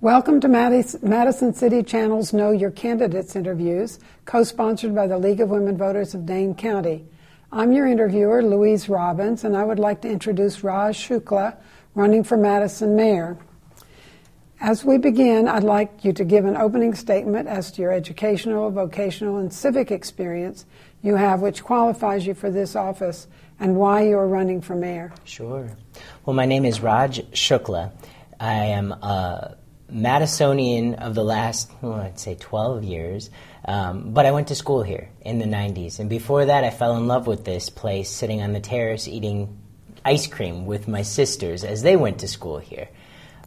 Welcome to Madison City Channel's Know Your Candidates interviews, co sponsored by the League of Women Voters of Dane County. I'm your interviewer, Louise Robbins, and I would like to introduce Raj Shukla, running for Madison Mayor. As we begin, I'd like you to give an opening statement as to your educational, vocational, and civic experience you have which qualifies you for this office and why you are running for mayor. Sure. Well, my name is Raj Shukla. I am a Madisonian of the last, well, I'd say 12 years, um, but I went to school here in the 90s. And before that, I fell in love with this place, sitting on the terrace eating ice cream with my sisters as they went to school here.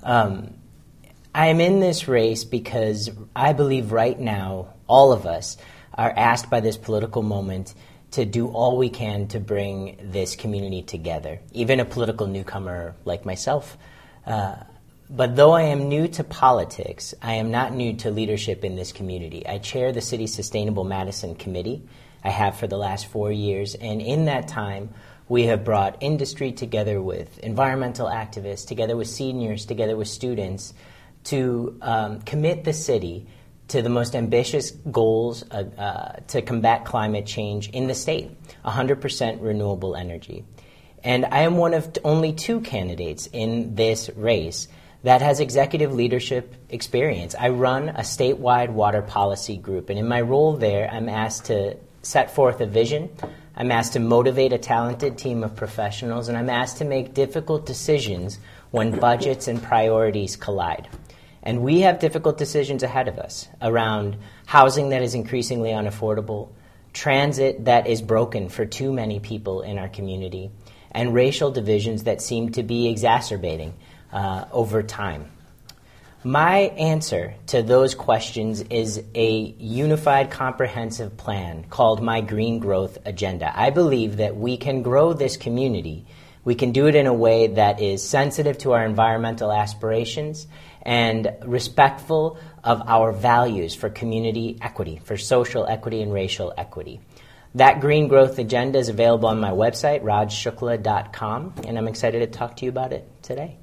Um, I am in this race because I believe right now, all of us are asked by this political moment to do all we can to bring this community together, even a political newcomer like myself. Uh, but though I am new to politics, I am not new to leadership in this community. I chair the city's Sustainable Madison Committee. I have for the last four years, and in that time, we have brought industry together with environmental activists, together with seniors, together with students, to um, commit the city to the most ambitious goals uh, uh, to combat climate change in the state 100% renewable energy. And I am one of only two candidates in this race that has executive leadership experience. I run a statewide water policy group, and in my role there, I'm asked to set forth a vision. I'm asked to motivate a talented team of professionals, and I'm asked to make difficult decisions when budgets and priorities collide. And we have difficult decisions ahead of us around housing that is increasingly unaffordable, transit that is broken for too many people in our community, and racial divisions that seem to be exacerbating uh, over time? My answer to those questions is a unified, comprehensive plan called My Green Growth Agenda. I believe that we can grow this community. We can do it in a way that is sensitive to our environmental aspirations and respectful of our values for community equity, for social equity and racial equity. That green growth agenda is available on my website, rajshukla.com, and I'm excited to talk to you about it today.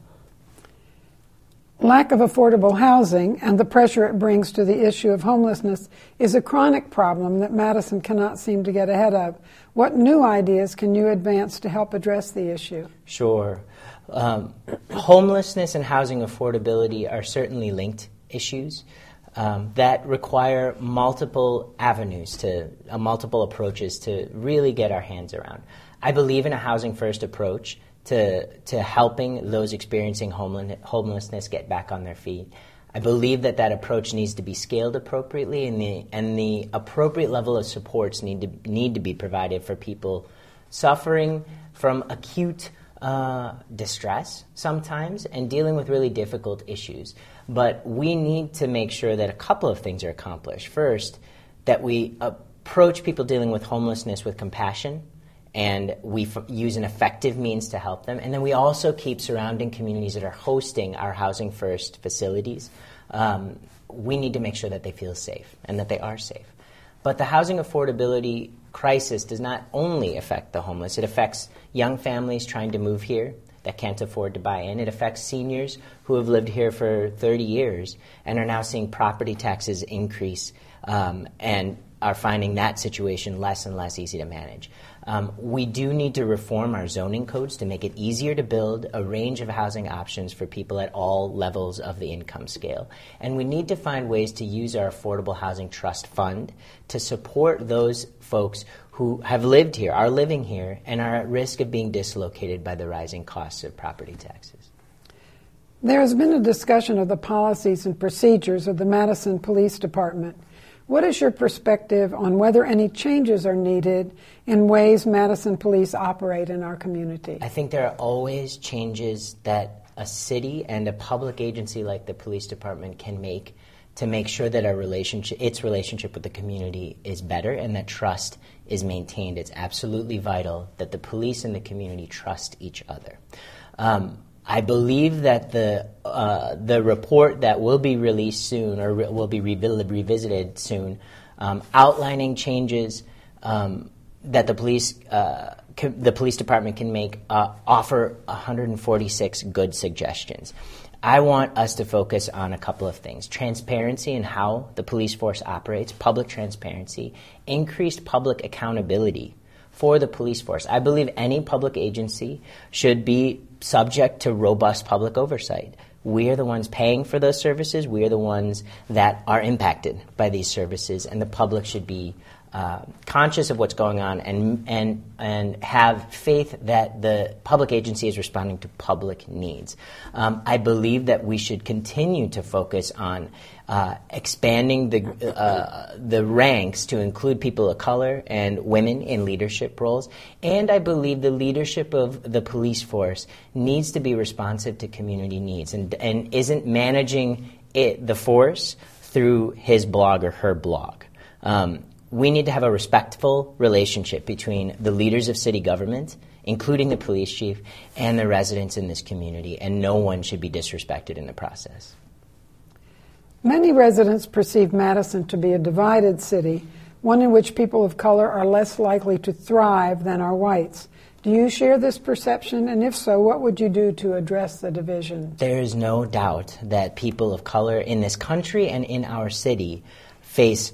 Lack of affordable housing and the pressure it brings to the issue of homelessness is a chronic problem that Madison cannot seem to get ahead of. What new ideas can you advance to help address the issue? Sure. Um, homelessness and housing affordability are certainly linked issues um, that require multiple avenues to uh, multiple approaches to really get our hands around. I believe in a housing first approach to, to helping those experiencing homelessness get back on their feet. I believe that that approach needs to be scaled appropriately, and the, and the appropriate level of supports need to, need to be provided for people suffering from acute uh, distress sometimes and dealing with really difficult issues. But we need to make sure that a couple of things are accomplished. First, that we approach people dealing with homelessness with compassion and we f- use an effective means to help them. And then we also keep surrounding communities that are hosting our Housing First facilities. Um, we need to make sure that they feel safe and that they are safe. But the housing affordability crisis does not only affect the homeless, it affects young families trying to move here that can't afford to buy in. It affects seniors who have lived here for 30 years and are now seeing property taxes increase um, and are finding that situation less and less easy to manage. Um, we do need to reform our zoning codes to make it easier to build a range of housing options for people at all levels of the income scale. And we need to find ways to use our Affordable Housing Trust Fund to support those folks who have lived here, are living here, and are at risk of being dislocated by the rising costs of property taxes. There has been a discussion of the policies and procedures of the Madison Police Department. What is your perspective on whether any changes are needed in ways Madison police operate in our community? I think there are always changes that a city and a public agency like the police department can make to make sure that our relationship, its relationship with the community is better and that trust is maintained. It's absolutely vital that the police and the community trust each other. Um, I believe that the uh, the report that will be released soon or re- will be re- revisited soon, um, outlining changes um, that the police uh, the police department can make uh, offer 146 good suggestions. I want us to focus on a couple of things transparency and how the police force operates, public transparency, increased public accountability for the police force. I believe any public agency should be subject to robust public oversight. We are the ones paying for those services. We are the ones that are impacted by these services, and the public should be uh, conscious of what's going on and, and, and have faith that the public agency is responding to public needs. Um, I believe that we should continue to focus on uh, expanding the, uh, the ranks to include people of color and women in leadership roles. And I believe the leadership of the police force needs to be responsive to community needs and, and isn't managing it, the force through his blog or her blog. Um, we need to have a respectful relationship between the leaders of city government, including the police chief, and the residents in this community, and no one should be disrespected in the process. Many residents perceive Madison to be a divided city, one in which people of color are less likely to thrive than are whites. Do you share this perception? And if so, what would you do to address the division? There is no doubt that people of color in this country and in our city face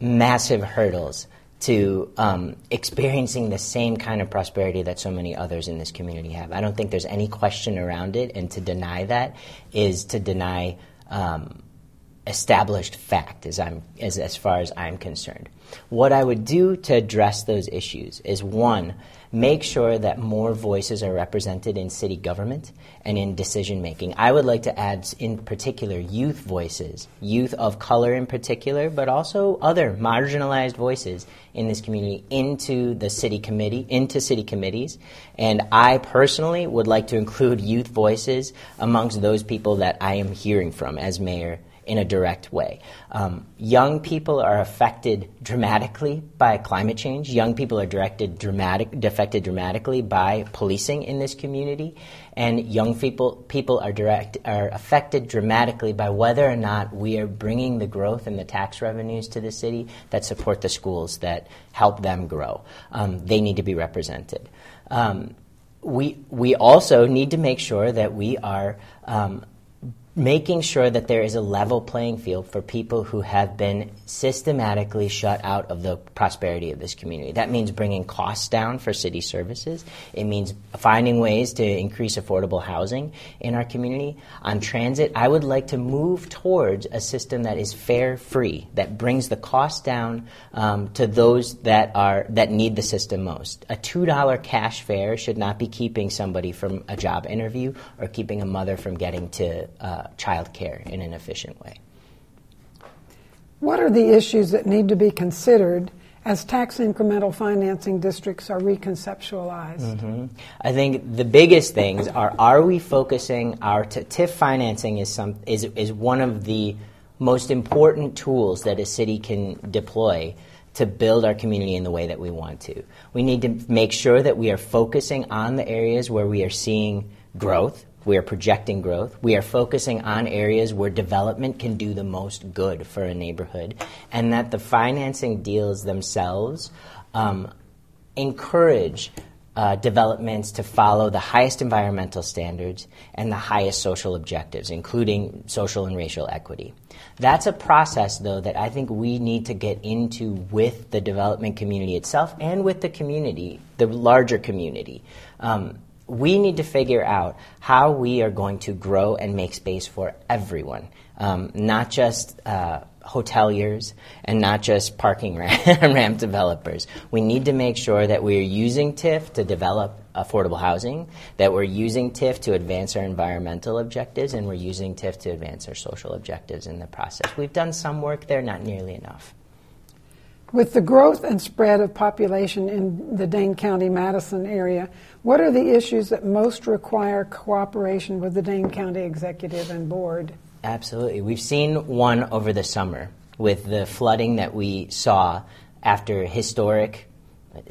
massive hurdles to um, experiencing the same kind of prosperity that so many others in this community have. I don't think there's any question around it, and to deny that is to deny um, established fact, as, I'm, as, as far as I'm concerned. What I would do to address those issues is one, make sure that more voices are represented in city government and in decision making. I would like to add, in particular, youth voices, youth of color in particular, but also other marginalized voices in this community into the city committee, into city committees. And I personally would like to include youth voices amongst those people that I am hearing from as mayor in a direct way. Um, young people are affected dramatically by climate change. Young people are directed dramatic, affected dramatically by policing in this community, and young people people are direct are affected dramatically by whether or not we are bringing the growth and the tax revenues to the city that support the schools that help them grow. Um, they need to be represented. Um, we we also need to make sure that we are um, making sure that there is a level playing field for people who have been systematically shut out of the prosperity of this community. That means bringing costs down for city services. It means finding ways to increase affordable housing in our community. On transit, I would like to move towards a system that is fare free, that brings the cost down um, to those that are that need the system most. A two dollar cash fare should not be keeping somebody from a job interview or keeping a mother from getting to uh, uh, child care in an efficient way. What are the issues that need to be considered as tax incremental financing districts are reconceptualized? Mm-hmm. I think the biggest things are: Are we focusing our t- TIF financing is some is is one of the most important tools that a city can deploy to build our community in the way that we want to. We need to make sure that we are focusing on the areas where we are seeing growth, we are projecting growth. We are focusing on areas where development can do the most good for a neighborhood, and that the financing deals themselves um, encourage uh, developments to follow the highest environmental standards and the highest social objectives, including social and racial equity. That's a process, though, that I think we need to get into with the development community itself and with the community, the larger community. Um, we need to figure out how we are going to grow and make space for everyone, um, not just uh, hoteliers and not just parking ramp developers. We need to make sure that we're using TIF to develop affordable housing, that we're using TIF to advance our environmental objectives, and we're using TIF to advance our social objectives in the process. We've done some work there, not nearly enough. With the growth and spread of population in the Dane County Madison area, what are the issues that most require cooperation with the Dane County Executive and Board? Absolutely. We've seen one over the summer with the flooding that we saw after historic,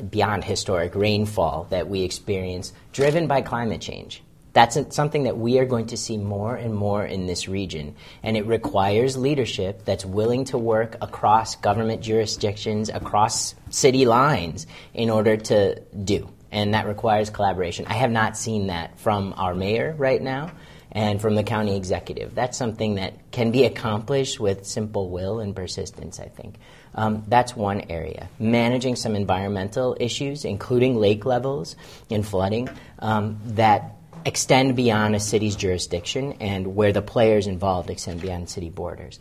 beyond historic rainfall that we experienced, driven by climate change. That's something that we are going to see more and more in this region. And it requires leadership that's willing to work across government jurisdictions, across city lines, in order to do. and that requires collaboration. I have not seen that from our mayor right now and from the county executive. That's something that can be accomplished with simple will and persistence, I think. Um, that's one area. Managing some environmental issues, including lake levels and flooding, um, that extend beyond a city's jurisdiction and where the players involved extend beyond city borders.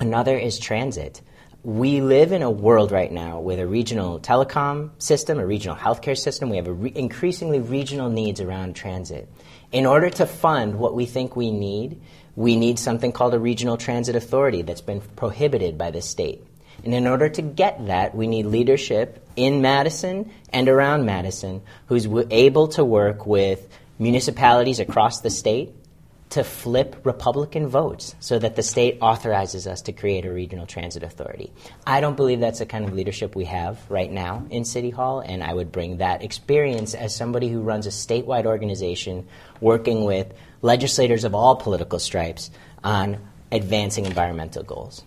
Another is transit. We live in a world right now with a regional telecom system, a regional healthcare system. We have re- increasingly regional needs around transit. In order to fund what we think we need, we need something called a regional transit authority that's been prohibited by the state. And in order to get that, we need leadership in Madison and around Madison who's able to work with municipalities across the state to flip Republican votes so that the state authorizes us to create a regional transit authority. I don't believe that's the kind of leadership we have right now in City Hall, and I would bring that experience as somebody who runs a statewide organization working with legislators of all political stripes on advancing environmental goals.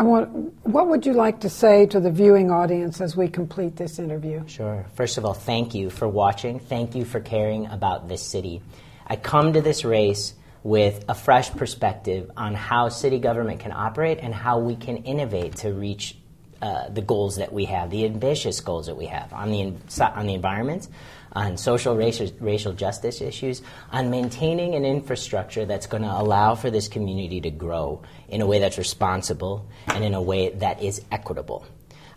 I want, what would you like to say to the viewing audience as we complete this interview? Sure. First of all, thank you for watching. Thank you for caring about this city. I come to this race with a fresh perspective on how city government can operate and how we can innovate to reach uh, the goals that we have, the ambitious goals that we have on the, on the environment, on social racial, racial justice issues, on maintaining an infrastructure that's going to allow for this community to grow in a way that's responsible and in a way that is equitable.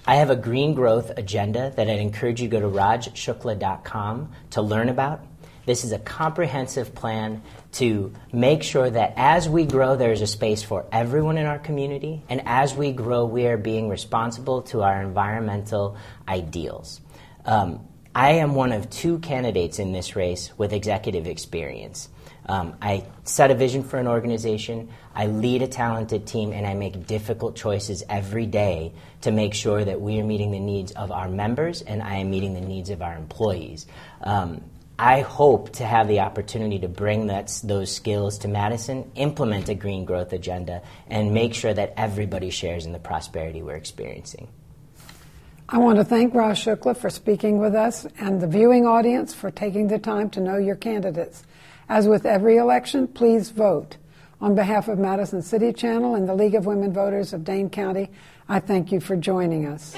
I have a green growth agenda that I'd encourage you to go to rajshukla.com to learn about. This is a comprehensive plan to make sure that as we grow, there is a space for everyone in our community, and as we grow, we are being responsible to our environmental ideals. Um, I am one of two candidates in this race with executive experience. Um, I set a vision for an organization, I lead a talented team, and I make difficult choices every day to make sure that we are meeting the needs of our members and I am meeting the needs of our employees. Um, I hope to have the opportunity to bring that, those skills to Madison, implement a green growth agenda, and make sure that everybody shares in the prosperity we're experiencing. I want to thank Raj Shukla for speaking with us and the viewing audience for taking the time to know your candidates. As with every election, please vote. On behalf of Madison City Channel and the League of Women Voters of Dane County, I thank you for joining us.